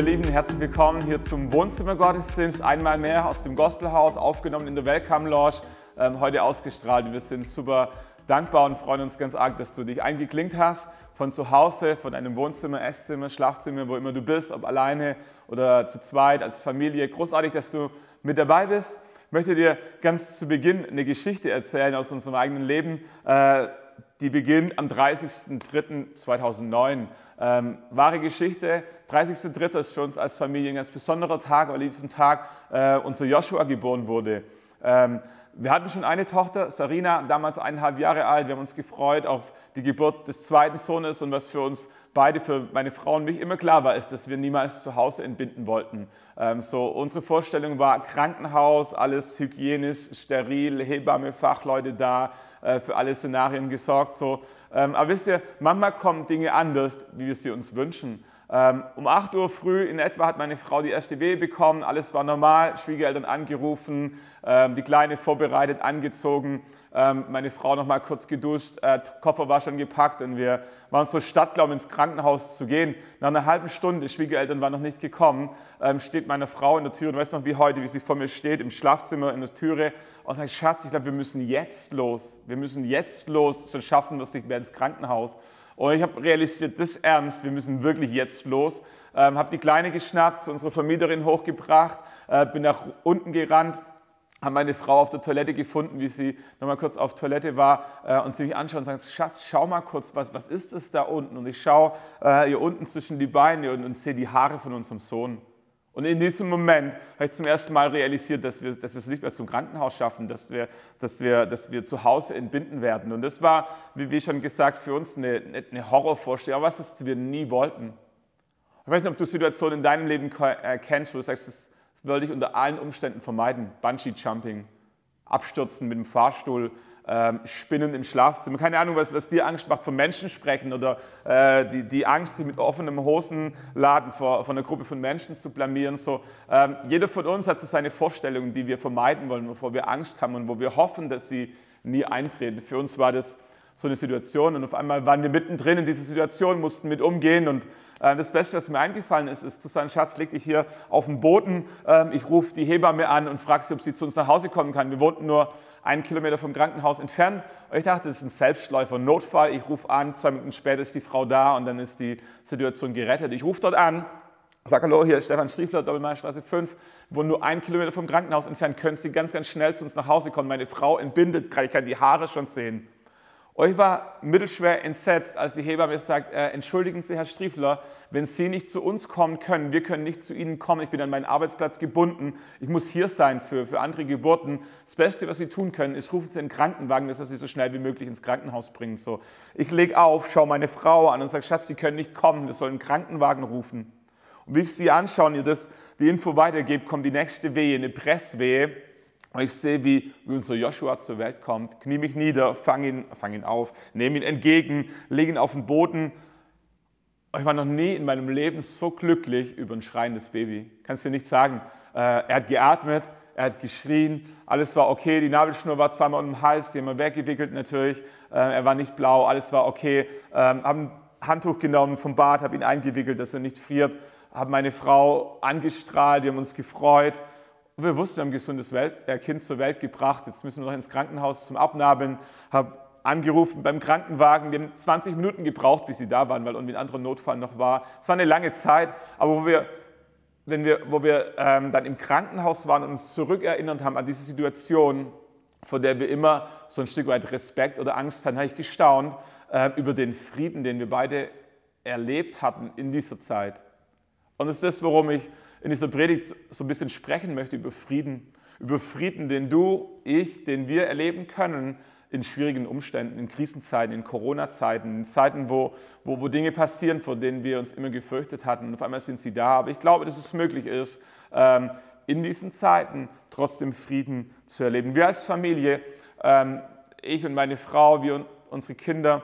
ihr Lieben, herzlich willkommen hier zum Wohnzimmergottesdienst. Einmal mehr aus dem Gospelhaus, aufgenommen in der Welcome Lounge, ähm, heute ausgestrahlt. Wir sind super dankbar und freuen uns ganz arg, dass du dich eingeklinkt hast von zu Hause, von deinem Wohnzimmer, Esszimmer, Schlafzimmer, wo immer du bist, ob alleine oder zu zweit, als Familie. Großartig, dass du mit dabei bist. Ich möchte dir ganz zu Beginn eine Geschichte erzählen aus unserem eigenen Leben. Die beginnt am 30.03.2009. Ähm, wahre Geschichte. 30.03. ist für uns als Familie ein ganz besonderer Tag, weil an diesem Tag äh, unser Joshua geboren wurde. Ähm, wir hatten schon eine Tochter, Sarina, damals eineinhalb Jahre alt. Wir haben uns gefreut auf die Geburt des zweiten Sohnes und was für uns beide, für meine Frau und mich immer klar war, ist, dass wir niemals zu Hause entbinden wollten. Ähm, so unsere Vorstellung war Krankenhaus, alles hygienisch, steril, Hebamme, Fachleute da, äh, für alle Szenarien gesorgt. So. Ähm, aber wisst ihr, manchmal kommen Dinge anders, wie wir sie uns wünschen. Ähm, um 8 Uhr früh in etwa hat meine Frau die erste Wehe bekommen, alles war normal, Schwiegereltern angerufen, ähm, die Kleine vorbereitet, angezogen, ähm, meine Frau noch mal kurz geduscht, äh, Koffer war schon gepackt und wir waren so Stadtglaub ins Krankenhaus zu gehen. Nach einer halben Stunde, Schwiegereltern waren noch nicht gekommen, steht meine Frau in der Tür. Und weiß noch wie heute, wie sie vor mir steht im Schlafzimmer in der Türe. Und sagt, Schatz, ich glaube, wir müssen jetzt los, wir müssen jetzt los, sonst schaffen wir es nicht mehr ins Krankenhaus. Und ich habe realisiert, das ist ernst, wir müssen wirklich jetzt los. Ähm, habe die Kleine geschnappt, zu unserer Vermieterin hochgebracht, äh, bin nach unten gerannt, habe meine Frau auf der Toilette gefunden, wie sie nochmal kurz auf Toilette war äh, und sie mich anschaut und sagt, Schatz, schau mal kurz, was, was ist das da unten? Und ich schaue äh, hier unten zwischen die Beine und, und sehe die Haare von unserem Sohn. Und in diesem Moment habe ich zum ersten Mal realisiert, dass wir, dass wir es nicht mehr zum Krankenhaus schaffen, dass wir, dass, wir, dass wir zu Hause entbinden werden. Und das war, wie schon gesagt, für uns eine, eine Horrorvorstellung, aber was wir nie wollten. Ich weiß nicht, ob du Situationen in deinem Leben äh, kennst, wo du sagst, das, wollte ich unter allen Umständen vermeiden. Bungee-Jumping, Abstürzen mit dem Fahrstuhl, ähm, Spinnen im Schlafzimmer. Keine Ahnung, was, was dir Angst macht, von Menschen sprechen oder äh, die, die Angst, sich mit offenem Hosenladen vor, vor einer Gruppe von Menschen zu blamieren. So, ähm, jeder von uns hat so seine Vorstellungen, die wir vermeiden wollen, wovor wir Angst haben und wo wir hoffen, dass sie nie eintreten. Für uns war das so eine Situation und auf einmal waren wir mittendrin in dieser Situation, mussten mit umgehen und äh, das Beste, was mir eingefallen ist, ist zu sagen, Schatz, leg dich hier auf den Boden, ähm, ich rufe die Hebamme an und frage sie, ob sie zu uns nach Hause kommen kann. Wir wohnten nur einen Kilometer vom Krankenhaus entfernt und ich dachte, das ist ein Selbstläufer, Notfall, ich rufe an, zwei Minuten später ist die Frau da und dann ist die Situation gerettet. Ich rufe dort an, Sag hallo, hier ist Stefan Striefler, Doppelmannstraße 5, wohnen nur einen Kilometer vom Krankenhaus entfernt, können Sie ganz, ganz schnell zu uns nach Hause kommen. Meine Frau entbindet, ich kann die Haare schon sehen. Euch war mittelschwer entsetzt, als die Hebamme sagt, äh, entschuldigen Sie, Herr Striefler, wenn Sie nicht zu uns kommen können, wir können nicht zu Ihnen kommen, ich bin an meinen Arbeitsplatz gebunden, ich muss hier sein für, für andere Geburten. Das Beste, was Sie tun können, ist, rufen Sie einen Krankenwagen, dass er Sie so schnell wie möglich ins Krankenhaus bringt. So, ich lege auf, schaue meine Frau an und sage, Schatz, Sie können nicht kommen, wir sollen einen Krankenwagen rufen. Und wie ich Sie anschaue und ihr das, die Info weitergebe, kommt die nächste Wehe, eine Presswehe, und ich sehe, wie, wie unser Joshua zur Welt kommt, knie mich nieder, fange ihn, fang ihn auf, nehme ihn entgegen, lege ihn auf den Boden. Ich war noch nie in meinem Leben so glücklich über ein schreiendes Baby. Kannst du nicht sagen. Äh, er hat geatmet, er hat geschrien, alles war okay. Die Nabelschnur war zweimal um den Hals, die haben wir weggewickelt natürlich. Äh, er war nicht blau, alles war okay. Ähm, haben ein Handtuch genommen vom Bad, habe ihn eingewickelt, dass er nicht friert. Habe meine Frau angestrahlt, wir haben uns gefreut. Und wir wussten, wir haben ein gesundes Welt, äh, Kind zur Welt gebracht. Jetzt müssen wir noch ins Krankenhaus zum Abnabeln. Habe angerufen beim Krankenwagen. Die haben 20 Minuten gebraucht, bis sie da waren, weil irgendwie ein anderer Notfall noch war. Es war eine lange Zeit, aber wo wir, wenn wir, wo wir ähm, dann im Krankenhaus waren und uns zurückerinnert haben an diese Situation, vor der wir immer so ein Stück weit Respekt oder Angst hatten, habe ich gestaunt äh, über den Frieden, den wir beide erlebt hatten in dieser Zeit. Und es ist das, worum ich in dieser Predigt so ein bisschen sprechen möchte über Frieden. Über Frieden, den du, ich, den wir erleben können in schwierigen Umständen, in Krisenzeiten, in Corona-Zeiten, in Zeiten, wo, wo, wo Dinge passieren, vor denen wir uns immer gefürchtet hatten. Und auf einmal sind sie da. Aber ich glaube, dass es möglich ist, ähm, in diesen Zeiten trotzdem Frieden zu erleben. Wir als Familie, ähm, ich und meine Frau, wir und unsere Kinder,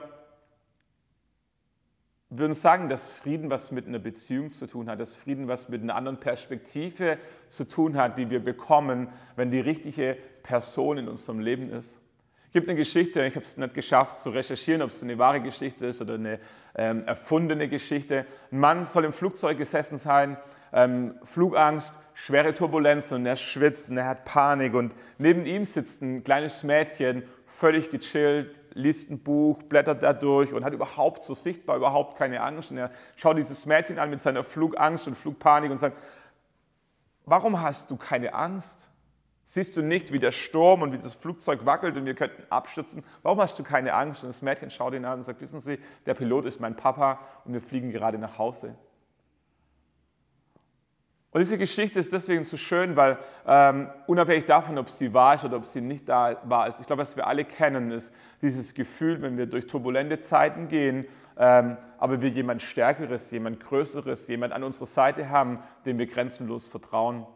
würden sagen, dass Frieden was mit einer Beziehung zu tun hat, dass Frieden was mit einer anderen Perspektive zu tun hat, die wir bekommen, wenn die richtige Person in unserem Leben ist. Es gibt eine Geschichte, ich habe es nicht geschafft zu recherchieren, ob es eine wahre Geschichte ist oder eine ähm, erfundene Geschichte. Ein Mann soll im Flugzeug gesessen sein, ähm, Flugangst, schwere Turbulenzen und er schwitzt und er hat Panik und neben ihm sitzt ein kleines Mädchen, völlig gechillt, liest ein Buch, blättert da durch und hat überhaupt so sichtbar überhaupt keine Angst. Und er schaut dieses Mädchen an mit seiner Flugangst und Flugpanik und sagt, warum hast du keine Angst? Siehst du nicht, wie der Sturm und wie das Flugzeug wackelt und wir könnten abstürzen? Warum hast du keine Angst? Und das Mädchen schaut ihn an und sagt, wissen Sie, der Pilot ist mein Papa und wir fliegen gerade nach Hause. Und diese Geschichte ist deswegen so schön, weil ähm, unabhängig davon, ob sie wahr ist oder ob sie nicht da wahr ist, ich glaube, was wir alle kennen, ist dieses Gefühl, wenn wir durch turbulente Zeiten gehen, ähm, aber wir jemand Stärkeres, jemand Größeres, jemand an unserer Seite haben, dem wir grenzenlos vertrauen.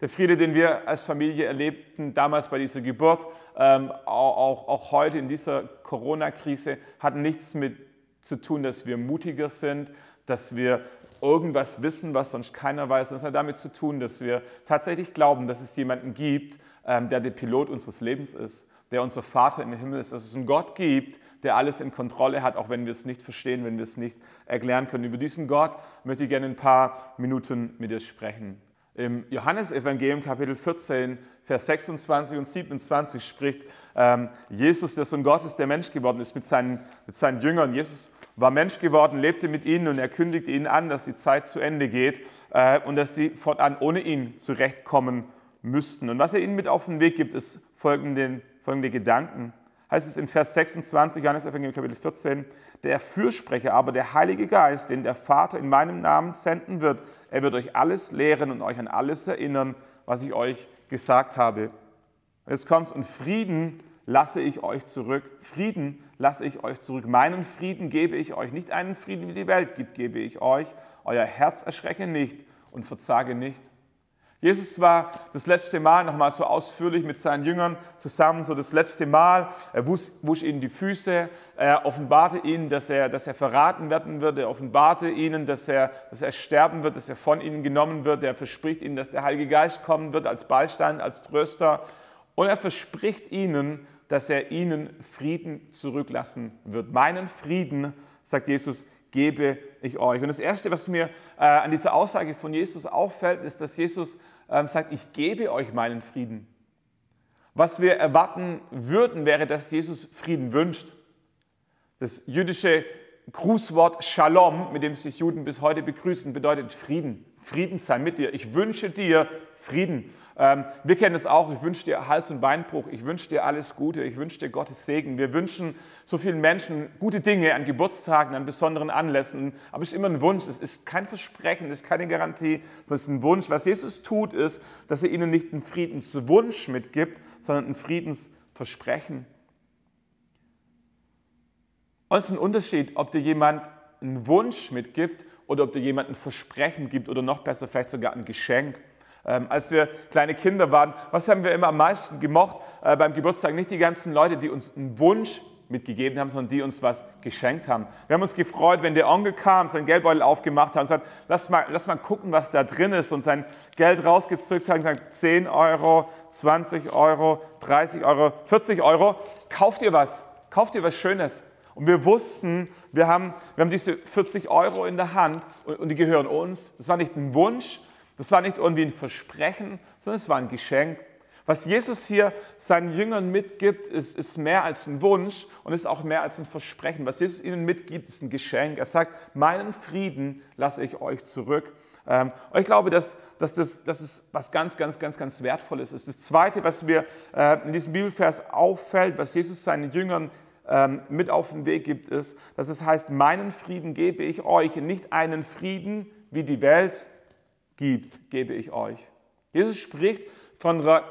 Der Friede, den wir als Familie erlebten, damals bei dieser Geburt, ähm, auch, auch heute in dieser Corona-Krise, hat nichts mit zu tun, dass wir mutiger sind, dass wir irgendwas wissen, was sonst keiner weiß. Das hat damit zu tun, dass wir tatsächlich glauben, dass es jemanden gibt, ähm, der der Pilot unseres Lebens ist, der unser Vater im Himmel ist, dass es einen Gott gibt, der alles in Kontrolle hat, auch wenn wir es nicht verstehen, wenn wir es nicht erklären können. Über diesen Gott möchte ich gerne ein paar Minuten mit dir sprechen. Im Johannesevangelium Kapitel 14, Vers 26 und 27 spricht ähm, Jesus, der Sohn Gottes, der Mensch geworden ist, mit seinen, mit seinen Jüngern. Jesus war Mensch geworden, lebte mit ihnen und er kündigte ihnen an, dass die Zeit zu Ende geht äh, und dass sie fortan ohne ihn zurechtkommen müssten. Und was er ihnen mit auf den Weg gibt, ist folgende, folgende Gedanken. Heißt es in Vers 26, Johannes Evangelium Kapitel 14, der Fürsprecher, aber der Heilige Geist, den der Vater in meinem Namen senden wird, er wird euch alles lehren und euch an alles erinnern, was ich euch gesagt habe. Jetzt kommt's und Frieden lasse ich euch zurück. Frieden lasse ich euch zurück. Meinen Frieden gebe ich euch. Nicht einen Frieden, wie die Welt gibt, gebe ich euch. Euer Herz erschrecke nicht und verzage nicht. Jesus war das letzte Mal nochmal so ausführlich mit seinen Jüngern zusammen, so das letzte Mal. Er wusch, wusch ihnen die Füße, er offenbarte ihnen, dass er, dass er verraten werden wird, er offenbarte ihnen, dass er, dass er sterben wird, dass er von ihnen genommen wird. Er verspricht ihnen, dass der Heilige Geist kommen wird als Beistand, als Tröster. Und er verspricht ihnen, dass er ihnen Frieden zurücklassen wird. Meinen Frieden, sagt Jesus, gebe ich euch. Und das Erste, was mir äh, an dieser Aussage von Jesus auffällt, ist, dass Jesus äh, sagt, ich gebe euch meinen Frieden. Was wir erwarten würden, wäre, dass Jesus Frieden wünscht. Das jüdische Grußwort Shalom, mit dem sich Juden bis heute begrüßen, bedeutet Frieden. Frieden sei mit dir. Ich wünsche dir Frieden. Ähm, wir kennen es auch, ich wünsche dir Hals- und Beinbruch, ich wünsche dir alles Gute, ich wünsche dir Gottes Segen. Wir wünschen so vielen Menschen gute Dinge an Geburtstagen, an besonderen Anlässen, aber es ist immer ein Wunsch, es ist kein Versprechen, es ist keine Garantie, sondern es ist ein Wunsch. Was Jesus tut, ist, dass er ihnen nicht einen Friedenswunsch mitgibt, sondern ein Friedensversprechen. Und es ist ein Unterschied, ob dir jemand einen Wunsch mitgibt oder ob dir jemand ein Versprechen gibt oder noch besser vielleicht sogar ein Geschenk. Ähm, als wir kleine Kinder waren, was haben wir immer am meisten gemocht äh, beim Geburtstag? Nicht die ganzen Leute, die uns einen Wunsch mitgegeben haben, sondern die uns was geschenkt haben. Wir haben uns gefreut, wenn der Onkel kam, seinen Geldbeutel aufgemacht hat und sagt, lass mal, lass mal gucken, was da drin ist und sein Geld rausgezückt hat und gesagt, 10 Euro, 20 Euro, 30 Euro, 40 Euro, kauft ihr was, kauft ihr was Schönes. Und wir wussten, wir haben, wir haben diese 40 Euro in der Hand und, und die gehören uns. Das war nicht ein Wunsch, das war nicht irgendwie ein Versprechen, sondern es war ein Geschenk. Was Jesus hier seinen Jüngern mitgibt, ist, ist mehr als ein Wunsch und ist auch mehr als ein Versprechen. Was Jesus ihnen mitgibt, ist ein Geschenk. Er sagt, meinen Frieden lasse ich euch zurück. Ähm, und ich glaube, dass, dass, das, dass es was ganz, ganz, ganz, ganz Wertvolles ist. Das Zweite, was mir äh, in diesem Bibelvers auffällt, was Jesus seinen Jüngern ähm, mit auf den Weg gibt, ist, dass es heißt, meinen Frieden gebe ich euch, nicht einen Frieden, wie die Welt gibt, gebe ich euch. Jesus spricht von einer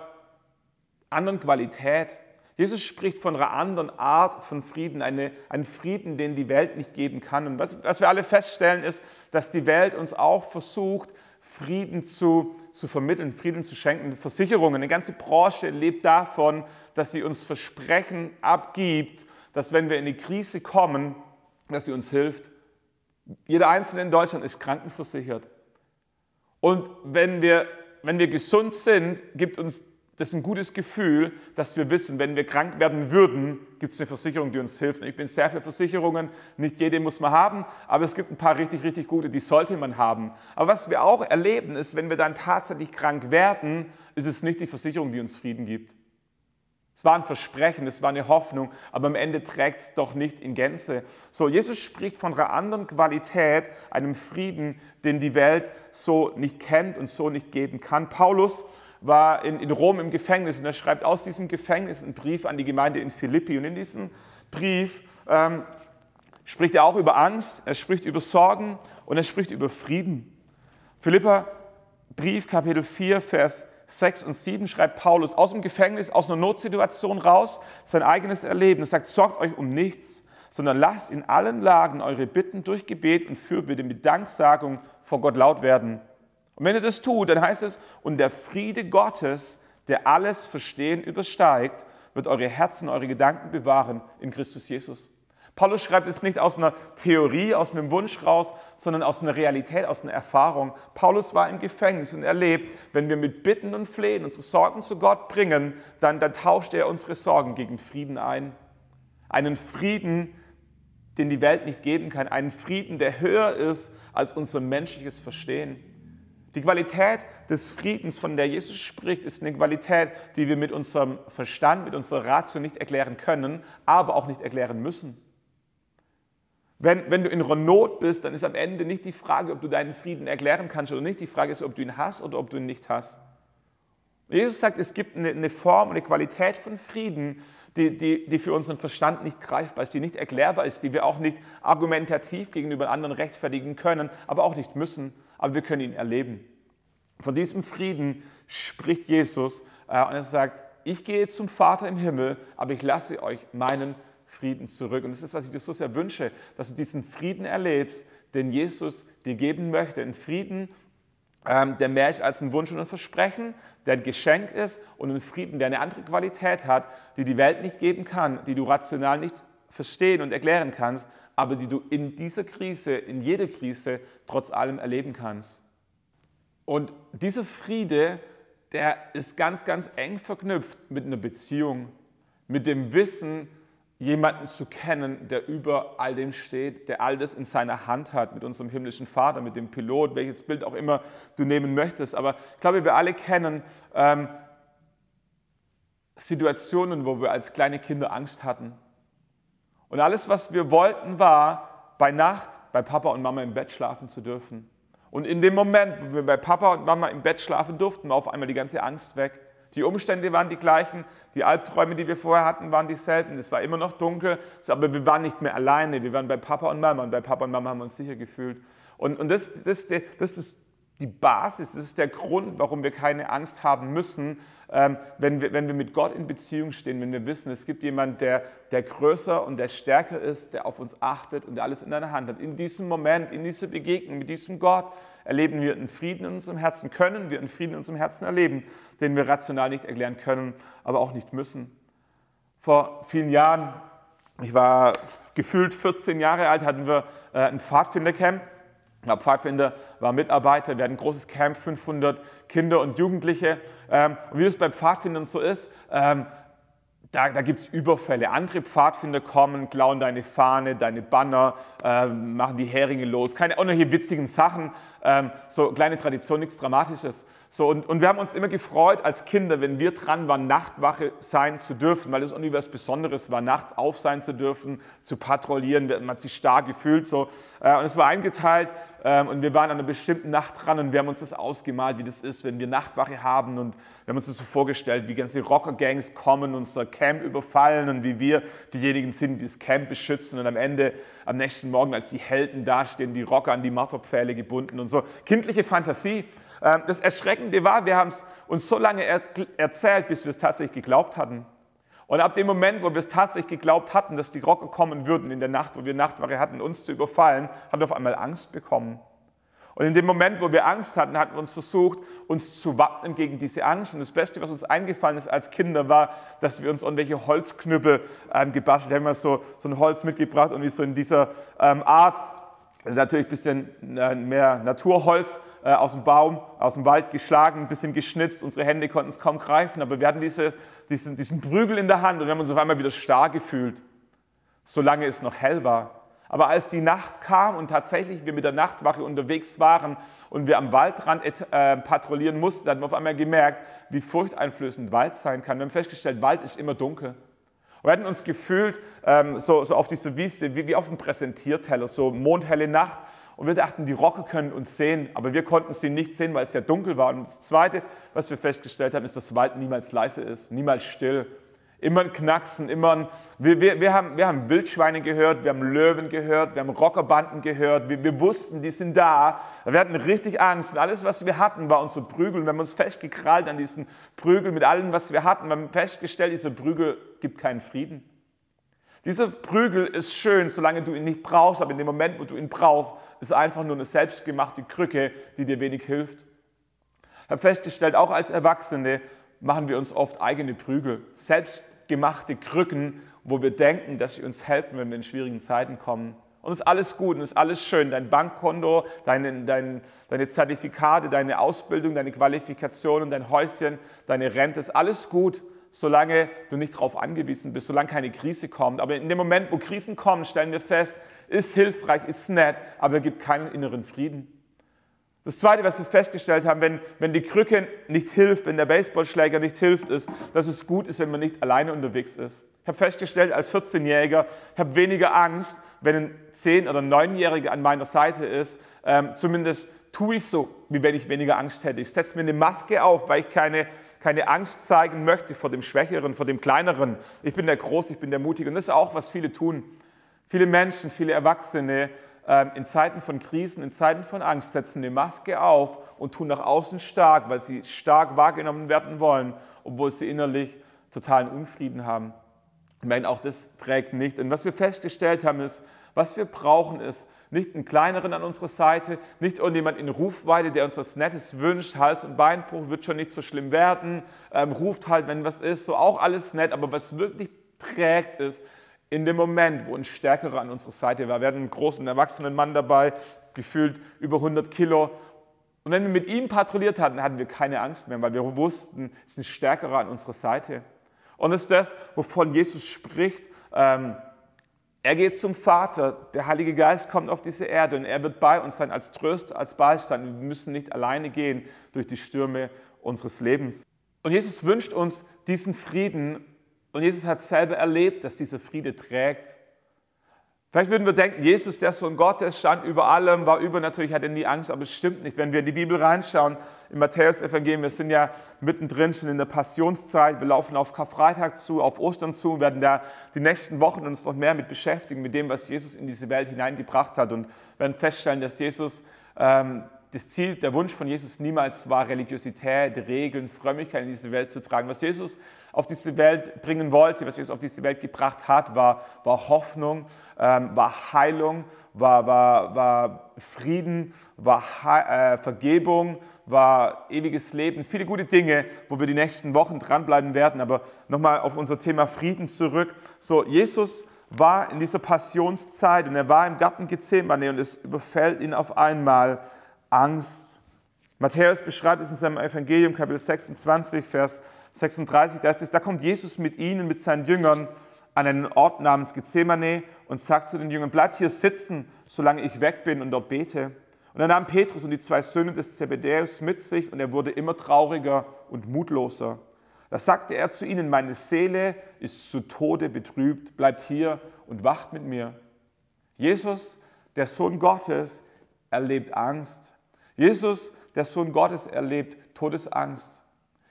anderen Qualität. Jesus spricht von einer anderen Art von Frieden, eine, einen Frieden, den die Welt nicht geben kann. Und was, was wir alle feststellen, ist, dass die Welt uns auch versucht, Frieden zu, zu vermitteln, Frieden zu schenken. Versicherungen, eine ganze Branche lebt davon, dass sie uns Versprechen abgibt, dass wenn wir in die Krise kommen, dass sie uns hilft. Jeder Einzelne in Deutschland ist krankenversichert. Und wenn wir, wenn wir gesund sind, gibt uns das ein gutes Gefühl, dass wir wissen, wenn wir krank werden würden, gibt es eine Versicherung, die uns hilft. Ich bin sehr für Versicherungen, nicht jede muss man haben, aber es gibt ein paar richtig, richtig gute, die sollte man haben. Aber was wir auch erleben, ist, wenn wir dann tatsächlich krank werden, ist es nicht die Versicherung, die uns Frieden gibt. Es war ein Versprechen, es war eine Hoffnung, aber am Ende trägt es doch nicht in Gänze. So, Jesus spricht von einer anderen Qualität, einem Frieden, den die Welt so nicht kennt und so nicht geben kann. Paulus war in, in Rom im Gefängnis und er schreibt aus diesem Gefängnis einen Brief an die Gemeinde in Philippi. Und in diesem Brief ähm, spricht er auch über Angst, er spricht über Sorgen und er spricht über Frieden. Philippa Brief Kapitel 4, Vers 6 und 7 schreibt Paulus aus dem Gefängnis, aus einer Notsituation raus, sein eigenes Erleben. Er sagt, sorgt euch um nichts, sondern lasst in allen Lagen eure Bitten durch Gebet und Fürbitte mit Danksagung vor Gott laut werden. Und wenn ihr das tut, dann heißt es, und der Friede Gottes, der alles Verstehen übersteigt, wird eure Herzen, eure Gedanken bewahren in Christus Jesus. Paulus schreibt es nicht aus einer Theorie, aus einem Wunsch raus, sondern aus einer Realität, aus einer Erfahrung. Paulus war im Gefängnis und erlebt, wenn wir mit Bitten und Flehen unsere Sorgen zu Gott bringen, dann, dann tauscht er unsere Sorgen gegen Frieden ein. Einen Frieden, den die Welt nicht geben kann. Einen Frieden, der höher ist als unser menschliches Verstehen. Die Qualität des Friedens, von der Jesus spricht, ist eine Qualität, die wir mit unserem Verstand, mit unserer Ratio nicht erklären können, aber auch nicht erklären müssen. Wenn, wenn du in Not bist, dann ist am Ende nicht die Frage, ob du deinen Frieden erklären kannst oder nicht. Die Frage ist, ob du ihn hast oder ob du ihn nicht hast. Jesus sagt, es gibt eine, Form, eine Qualität von Frieden, die, die, die für unseren Verstand nicht greifbar ist, die nicht erklärbar ist, die wir auch nicht argumentativ gegenüber anderen rechtfertigen können, aber auch nicht müssen aber wir können ihn erleben. Von diesem Frieden spricht Jesus äh, und er sagt, ich gehe zum Vater im Himmel, aber ich lasse euch meinen Frieden zurück. Und das ist, was ich dir so sehr wünsche, dass du diesen Frieden erlebst, den Jesus dir geben möchte. Ein Frieden, ähm, der mehr ist als ein Wunsch und ein Versprechen, der ein Geschenk ist und ein Frieden, der eine andere Qualität hat, die die Welt nicht geben kann, die du rational nicht verstehen und erklären kannst, aber die du in dieser Krise, in jeder Krise trotz allem erleben kannst. Und dieser Friede, der ist ganz, ganz eng verknüpft mit einer Beziehung, mit dem Wissen, jemanden zu kennen, der über all dem steht, der all das in seiner Hand hat, mit unserem himmlischen Vater, mit dem Pilot, welches Bild auch immer du nehmen möchtest. Aber ich glaube, wir alle kennen ähm, Situationen, wo wir als kleine Kinder Angst hatten, und alles, was wir wollten, war, bei Nacht bei Papa und Mama im Bett schlafen zu dürfen. Und in dem Moment, wo wir bei Papa und Mama im Bett schlafen durften, war auf einmal die ganze Angst weg. Die Umstände waren die gleichen, die Albträume, die wir vorher hatten, waren dieselben. Es war immer noch dunkel, aber wir waren nicht mehr alleine. Wir waren bei Papa und Mama und bei Papa und Mama haben wir uns sicher gefühlt. Und, und das, das, das ist die Basis, das ist der Grund, warum wir keine Angst haben müssen, ähm, wenn, wir, wenn wir mit Gott in Beziehung stehen, wenn wir wissen, es gibt jemanden, der, der größer und der stärker ist, der auf uns achtet und der alles in deiner Hand hat. In diesem Moment, in dieser Begegnung mit diesem Gott erleben wir einen Frieden in unserem Herzen, können wir einen Frieden in unserem Herzen erleben, den wir rational nicht erklären können, aber auch nicht müssen. Vor vielen Jahren, ich war gefühlt 14 Jahre alt, hatten wir äh, ein Pfadfindercamp der Pfadfinder war Mitarbeiter, wir hatten ein großes Camp, 500 Kinder und Jugendliche. Ähm, und wie es bei Pfadfindern so ist, ähm, da, da gibt es Überfälle. Andere Pfadfinder kommen, klauen deine Fahne, deine Banner, ähm, machen die Heringe los. Keine irgendwelche witzigen Sachen, so kleine Tradition, nichts Dramatisches. So, und, und wir haben uns immer gefreut als Kinder, wenn wir dran waren, Nachtwache sein zu dürfen, weil es irgendwie was Besonderes war, nachts auf sein zu dürfen, zu patrouillieren. Man hat sich stark gefühlt. So. Äh, und es war eingeteilt ähm, und wir waren an einer bestimmten Nacht dran und wir haben uns das ausgemalt, wie das ist, wenn wir Nachtwache haben. Und wir haben uns das so vorgestellt, wie ganze Rocker-Gangs kommen, unser Camp überfallen und wie wir diejenigen sind, die das Camp beschützen. Und am Ende, am nächsten Morgen, als die Helden dastehen, die Rocker an die Marterpfähle gebunden und so. Kindliche Fantasie. Ähm, das Erschreckende war, wir haben es uns so lange erzählt, bis wir es tatsächlich geglaubt hatten. Und ab dem Moment, wo wir es tatsächlich geglaubt hatten, dass die Rocker kommen würden in der Nacht, wo wir Nachtwache hatten, uns zu überfallen, haben wir auf einmal Angst bekommen. Und in dem Moment, wo wir Angst hatten, hatten wir uns versucht, uns zu wappnen gegen diese Angst. Und das Beste, was uns eingefallen ist als Kinder, war, dass wir uns irgendwelche Holzknüppel ähm, gebastelt haben. Wir so, so ein Holz mitgebracht und wie so in dieser ähm, Art, natürlich ein bisschen äh, mehr Naturholz, äh, aus dem Baum, aus dem Wald geschlagen, ein bisschen geschnitzt, unsere Hände konnten es kaum greifen, aber wir hatten diese, diesen, diesen Prügel in der Hand und wir haben uns auf einmal wieder stark gefühlt, solange es noch hell war. Aber als die Nacht kam und tatsächlich wir mit der Nachtwache unterwegs waren und wir am Waldrand äh, patrouillieren mussten, hatten wir auf einmal gemerkt, wie furchteinflößend Wald sein kann. Wir haben festgestellt, Wald ist immer dunkel. Wir hatten uns gefühlt ähm, so, so, auf dieser Wiese wie, wie auf einem Präsentierteller, so mondhelle Nacht. Und wir dachten, die Rocker können uns sehen, aber wir konnten sie nicht sehen, weil es ja dunkel war. Und das Zweite, was wir festgestellt haben, ist, dass Wald niemals leise ist, niemals still. Immer ein Knacksen, immer ein, wir, wir, wir, haben, wir haben Wildschweine gehört, wir haben Löwen gehört, wir haben Rockerbanden gehört, wir, wir wussten, die sind da. Wir hatten richtig Angst und alles, was wir hatten, war unsere Prügel. Wir haben uns festgekrallt an diesen Prügel mit allem, was wir hatten. Wir haben festgestellt, dieser Prügel gibt keinen Frieden. Dieser Prügel ist schön, solange du ihn nicht brauchst, aber in dem Moment, wo du ihn brauchst, ist einfach nur eine selbstgemachte Krücke, die dir wenig hilft. Ich habe festgestellt, auch als Erwachsene, machen wir uns oft eigene Prügel, selbstgemachte Krücken, wo wir denken, dass sie uns helfen, wenn wir in schwierigen Zeiten kommen. Und es ist alles gut und es ist alles schön. Dein Bankkonto, deine, dein, deine Zertifikate, deine Ausbildung, deine Qualifikationen, dein Häuschen, deine Rente, ist alles gut, solange du nicht darauf angewiesen bist, solange keine Krise kommt. Aber in dem Moment, wo Krisen kommen, stellen wir fest, ist hilfreich, ist nett, aber gibt keinen inneren Frieden. Das Zweite, was wir festgestellt haben, wenn, wenn die Krücke nicht hilft, wenn der Baseballschläger nicht hilft, ist, dass es gut ist, wenn man nicht alleine unterwegs ist. Ich habe festgestellt, als 14-Jähriger, ich habe weniger Angst, wenn ein 10- oder 9-Jähriger an meiner Seite ist. Ähm, zumindest tue ich so, wie wenn ich weniger Angst hätte. Ich setze mir eine Maske auf, weil ich keine, keine Angst zeigen möchte vor dem Schwächeren, vor dem Kleineren. Ich bin der Große, ich bin der Mutige. Und das ist auch, was viele tun. Viele Menschen, viele Erwachsene in Zeiten von Krisen, in Zeiten von Angst setzen eine Maske auf und tun nach außen stark, weil sie stark wahrgenommen werden wollen, obwohl sie innerlich totalen Unfrieden haben. Ich meine, auch das trägt nicht. Und was wir festgestellt haben, ist, was wir brauchen, ist nicht einen kleineren an unserer Seite, nicht irgendjemand in Rufweite, der uns was Nettes wünscht. Hals- und Beinbruch wird schon nicht so schlimm werden. Ähm, ruft halt, wenn was ist, so auch alles nett. Aber was wirklich trägt, ist in dem Moment, wo ein Stärkerer an unserer Seite war. Wir hatten einen großen erwachsenen Mann dabei, gefühlt über 100 Kilo. Und wenn wir mit ihm patrouilliert hatten, hatten wir keine Angst mehr, weil wir wussten, es ist ein Stärkerer an unserer Seite. Und es ist das, wovon Jesus spricht. Ähm, er geht zum Vater, der Heilige Geist kommt auf diese Erde und er wird bei uns sein als Tröster, als Beistand. Wir müssen nicht alleine gehen durch die Stürme unseres Lebens. Und Jesus wünscht uns diesen Frieden und Jesus hat selber erlebt, dass dieser Friede trägt. Vielleicht würden wir denken, Jesus, der Sohn Gottes, stand über allem, war übernatürlich, hatte nie Angst, aber es stimmt nicht. Wenn wir in die Bibel reinschauen, im Matthäus-Evangelium, wir sind ja mittendrin schon in der Passionszeit, wir laufen auf Karfreitag zu, auf Ostern zu, werden da die nächsten Wochen uns noch mehr mit beschäftigen, mit dem, was Jesus in diese Welt hineingebracht hat und werden feststellen, dass Jesus ähm, das Ziel, der Wunsch von Jesus niemals war, Religiosität, Regeln, Frömmigkeit in diese Welt zu tragen. Was Jesus auf diese Welt bringen wollte, was Jesus auf diese Welt gebracht hat, war, war Hoffnung, ähm, war Heilung, war, war, war Frieden, war äh, Vergebung, war ewiges Leben, viele gute Dinge, wo wir die nächsten Wochen dranbleiben werden. Aber nochmal auf unser Thema Frieden zurück. So, Jesus war in dieser Passionszeit und er war im Garten Gethsemane und es überfällt ihn auf einmal Angst. Matthäus beschreibt es in seinem Evangelium, Kapitel 26, Vers 36, da, es, da kommt Jesus mit ihnen, mit seinen Jüngern an einen Ort namens Gethsemane und sagt zu den Jüngern, bleibt hier sitzen, solange ich weg bin und dort bete. Und er nahm Petrus und die zwei Söhne des Zebedäus mit sich und er wurde immer trauriger und mutloser. Da sagte er zu ihnen, meine Seele ist zu Tode betrübt, bleibt hier und wacht mit mir. Jesus, der Sohn Gottes, erlebt Angst, Jesus, der Sohn Gottes, erlebt Todesangst.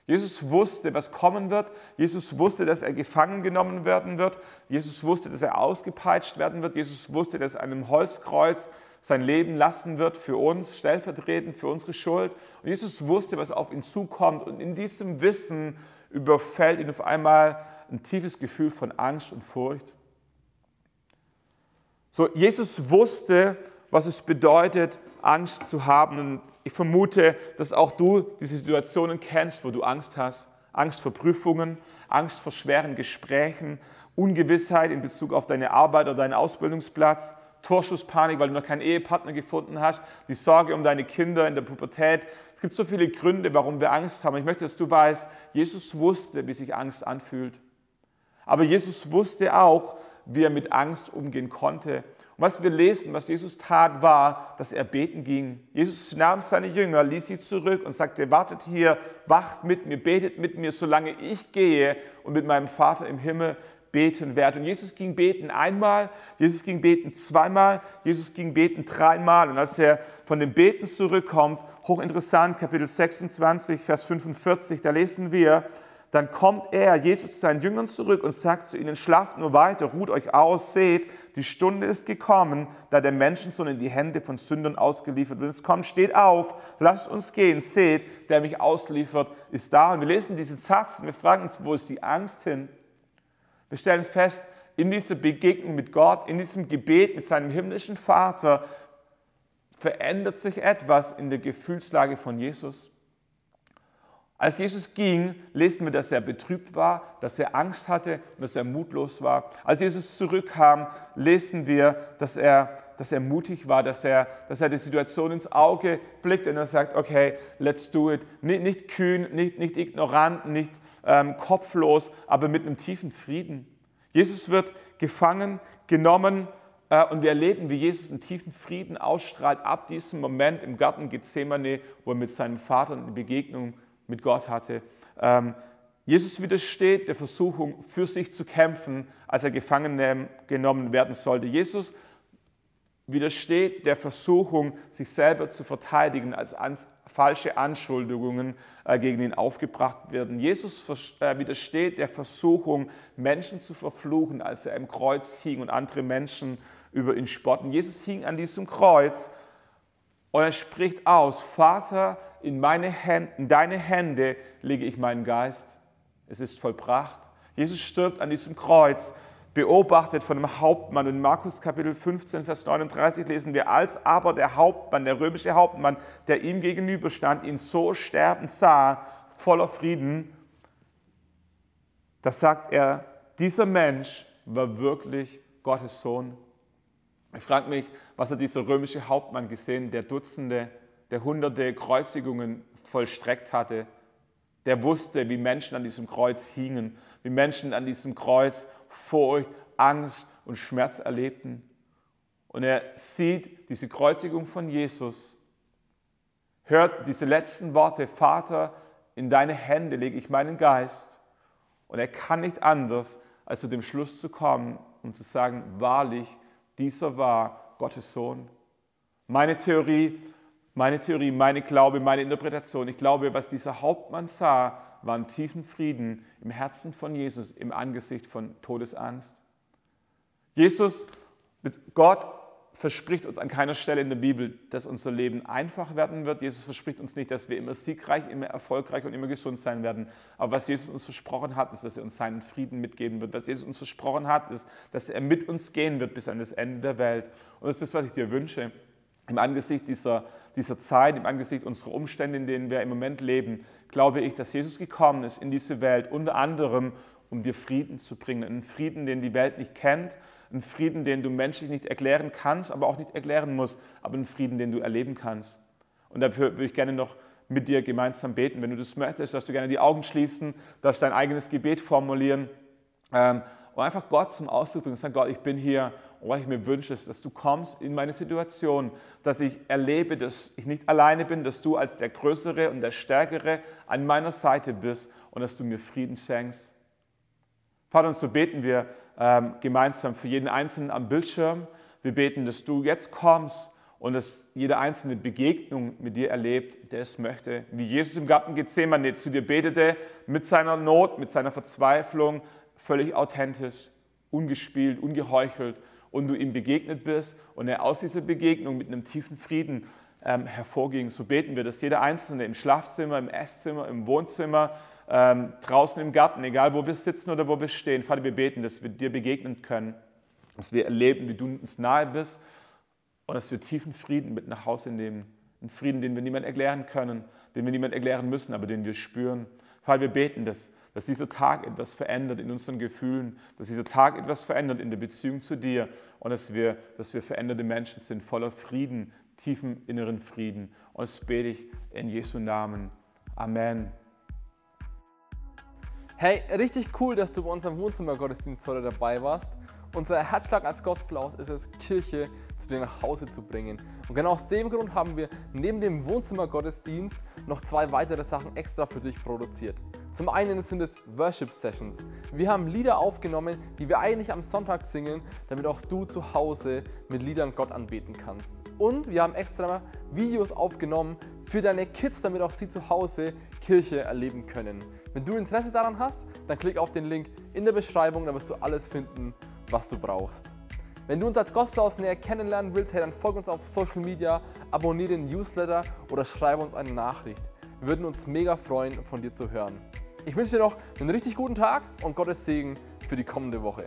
Jesus wusste, was kommen wird. Jesus wusste, dass er gefangen genommen werden wird. Jesus wusste, dass er ausgepeitscht werden wird. Jesus wusste, dass er einem Holzkreuz sein Leben lassen wird für uns, stellvertretend für unsere Schuld. Und Jesus wusste, was auf ihn zukommt. Und in diesem Wissen überfällt ihn auf einmal ein tiefes Gefühl von Angst und Furcht. So, Jesus wusste, was es bedeutet, Angst zu haben. Und ich vermute, dass auch du diese Situationen kennst, wo du Angst hast. Angst vor Prüfungen, Angst vor schweren Gesprächen, Ungewissheit in Bezug auf deine Arbeit oder deinen Ausbildungsplatz, Torschusspanik, weil du noch keinen Ehepartner gefunden hast, die Sorge um deine Kinder in der Pubertät. Es gibt so viele Gründe, warum wir Angst haben. Ich möchte, dass du weißt, Jesus wusste, wie sich Angst anfühlt. Aber Jesus wusste auch, wie er mit Angst umgehen konnte. Und was wir lesen, was Jesus tat, war, dass er beten ging. Jesus nahm seine Jünger, ließ sie zurück und sagte, wartet hier, wacht mit mir, betet mit mir, solange ich gehe und mit meinem Vater im Himmel beten werde. Und Jesus ging beten einmal, Jesus ging beten zweimal, Jesus ging beten dreimal. Und als er von dem Beten zurückkommt, hochinteressant, Kapitel 26, Vers 45, da lesen wir, dann kommt er, Jesus, zu seinen Jüngern zurück und sagt zu ihnen, schlaft nur weiter, ruht euch aus, seht, die Stunde ist gekommen, da der Menschensohn in die Hände von Sündern ausgeliefert wird. Es kommt, steht auf, lasst uns gehen, seht, der mich ausliefert, ist da. Und wir lesen diesen Satz und wir fragen uns, wo ist die Angst hin? Wir stellen fest, in dieser Begegnung mit Gott, in diesem Gebet mit seinem himmlischen Vater, verändert sich etwas in der Gefühlslage von Jesus. Als Jesus ging, lesen wir, dass er betrübt war, dass er Angst hatte und dass er mutlos war. Als Jesus zurückkam, lesen wir, dass er, dass er mutig war, dass er, dass er die Situation ins Auge blickt und er sagt, okay, let's do it. Nicht, nicht kühn, nicht, nicht ignorant, nicht ähm, kopflos, aber mit einem tiefen Frieden. Jesus wird gefangen, genommen äh, und wir erleben, wie Jesus einen tiefen Frieden ausstrahlt ab diesem Moment im Garten Gethsemane, wo er mit seinem Vater eine Begegnung mit Gott hatte. Ähm, Jesus widersteht der Versuchung, für sich zu kämpfen, als er gefangen genommen werden sollte. Jesus widersteht der Versuchung, sich selber zu verteidigen, als falsche Anschuldigungen äh, gegen ihn aufgebracht werden. Jesus äh, widersteht der Versuchung, Menschen zu verfluchen, als er im Kreuz hing und andere Menschen über ihn spotten. Jesus hing an diesem Kreuz und er spricht aus, Vater, in, meine Hände, in deine Hände lege ich meinen Geist. Es ist vollbracht. Jesus stirbt an diesem Kreuz, beobachtet von einem Hauptmann. In Markus Kapitel 15, Vers 39 lesen wir, als aber der Hauptmann, der römische Hauptmann, der ihm gegenüberstand, ihn so sterben sah, voller Frieden, da sagt er, dieser Mensch war wirklich Gottes Sohn. Ich frage mich, was hat dieser römische Hauptmann gesehen, der Dutzende der hunderte Kreuzigungen vollstreckt hatte, der wusste, wie Menschen an diesem Kreuz hingen, wie Menschen an diesem Kreuz Furcht, Angst und Schmerz erlebten. Und er sieht diese Kreuzigung von Jesus, hört diese letzten Worte, Vater, in deine Hände lege ich meinen Geist. Und er kann nicht anders, als zu dem Schluss zu kommen und zu sagen, wahrlich, dieser war Gottes Sohn. Meine Theorie meine Theorie, meine Glaube, meine Interpretation. Ich glaube, was dieser Hauptmann sah, war einen tiefen Frieden im Herzen von Jesus im Angesicht von Todesangst. Jesus, Gott verspricht uns an keiner Stelle in der Bibel, dass unser Leben einfach werden wird. Jesus verspricht uns nicht, dass wir immer siegreich, immer erfolgreich und immer gesund sein werden. Aber was Jesus uns versprochen hat, ist, dass er uns seinen Frieden mitgeben wird. Was Jesus uns versprochen hat, ist, dass er mit uns gehen wird bis an das Ende der Welt. Und das ist das, was ich dir wünsche im Angesicht dieser, dieser Zeit, im Angesicht unserer Umstände, in denen wir im Moment leben, glaube ich, dass Jesus gekommen ist in diese Welt, unter anderem, um dir Frieden zu bringen. Einen Frieden, den die Welt nicht kennt, einen Frieden, den du menschlich nicht erklären kannst, aber auch nicht erklären musst, aber einen Frieden, den du erleben kannst. Und dafür würde ich gerne noch mit dir gemeinsam beten. Wenn du das möchtest, dass du gerne die Augen schließen, dass dein eigenes Gebet formulieren ähm, und einfach Gott zum Ausdruck bringen und sagen, Gott, ich bin hier und was ich mir wünsche, ist, dass du kommst in meine Situation, dass ich erlebe, dass ich nicht alleine bin, dass du als der Größere und der Stärkere an meiner Seite bist und dass du mir Frieden schenkst. Vater, und so beten wir ähm, gemeinsam für jeden Einzelnen am Bildschirm. Wir beten, dass du jetzt kommst und dass jeder einzelne Begegnung mit dir erlebt, der es möchte. Wie Jesus im Garten Gethsemane zu dir betete, mit seiner Not, mit seiner Verzweiflung, völlig authentisch, ungespielt, ungeheuchelt und du ihm begegnet bist und er aus dieser Begegnung mit einem tiefen Frieden ähm, hervorging. So beten wir, dass jeder Einzelne im Schlafzimmer, im Esszimmer, im Wohnzimmer, ähm, draußen im Garten, egal wo wir sitzen oder wo wir stehen, Vater, wir beten, dass wir dir begegnen können, dass wir erleben, wie du uns nahe bist und dass wir tiefen Frieden mit nach Hause nehmen. Einen Frieden, den wir niemand erklären können, den wir niemand erklären müssen, aber den wir spüren. Vater, wir beten, dass dass dieser Tag etwas verändert in unseren Gefühlen, dass dieser Tag etwas verändert in der Beziehung zu dir und dass wir, dass wir veränderte Menschen sind, voller Frieden, tiefen inneren Frieden. Und das bete ich in Jesu Namen. Amen. Hey, richtig cool, dass du bei unserem Wohnzimmergottesdienst heute dabei warst. Unser Herzschlag als Gospelhaus ist es, Kirche zu dir nach Hause zu bringen. Und genau aus dem Grund haben wir neben dem Wohnzimmergottesdienst noch zwei weitere Sachen extra für dich produziert. Zum einen sind es Worship Sessions. Wir haben Lieder aufgenommen, die wir eigentlich am Sonntag singen, damit auch du zu Hause mit Liedern Gott anbeten kannst. Und wir haben extra Videos aufgenommen für deine Kids, damit auch sie zu Hause Kirche erleben können. Wenn du Interesse daran hast, dann klick auf den Link in der Beschreibung, da wirst du alles finden, was du brauchst. Wenn du uns als Gospelhaus näher kennenlernen willst, hey, dann folg uns auf Social Media, abonniere den Newsletter oder schreibe uns eine Nachricht. Wir würden uns mega freuen, von dir zu hören. Ich wünsche dir noch einen richtig guten Tag und Gottes Segen für die kommende Woche.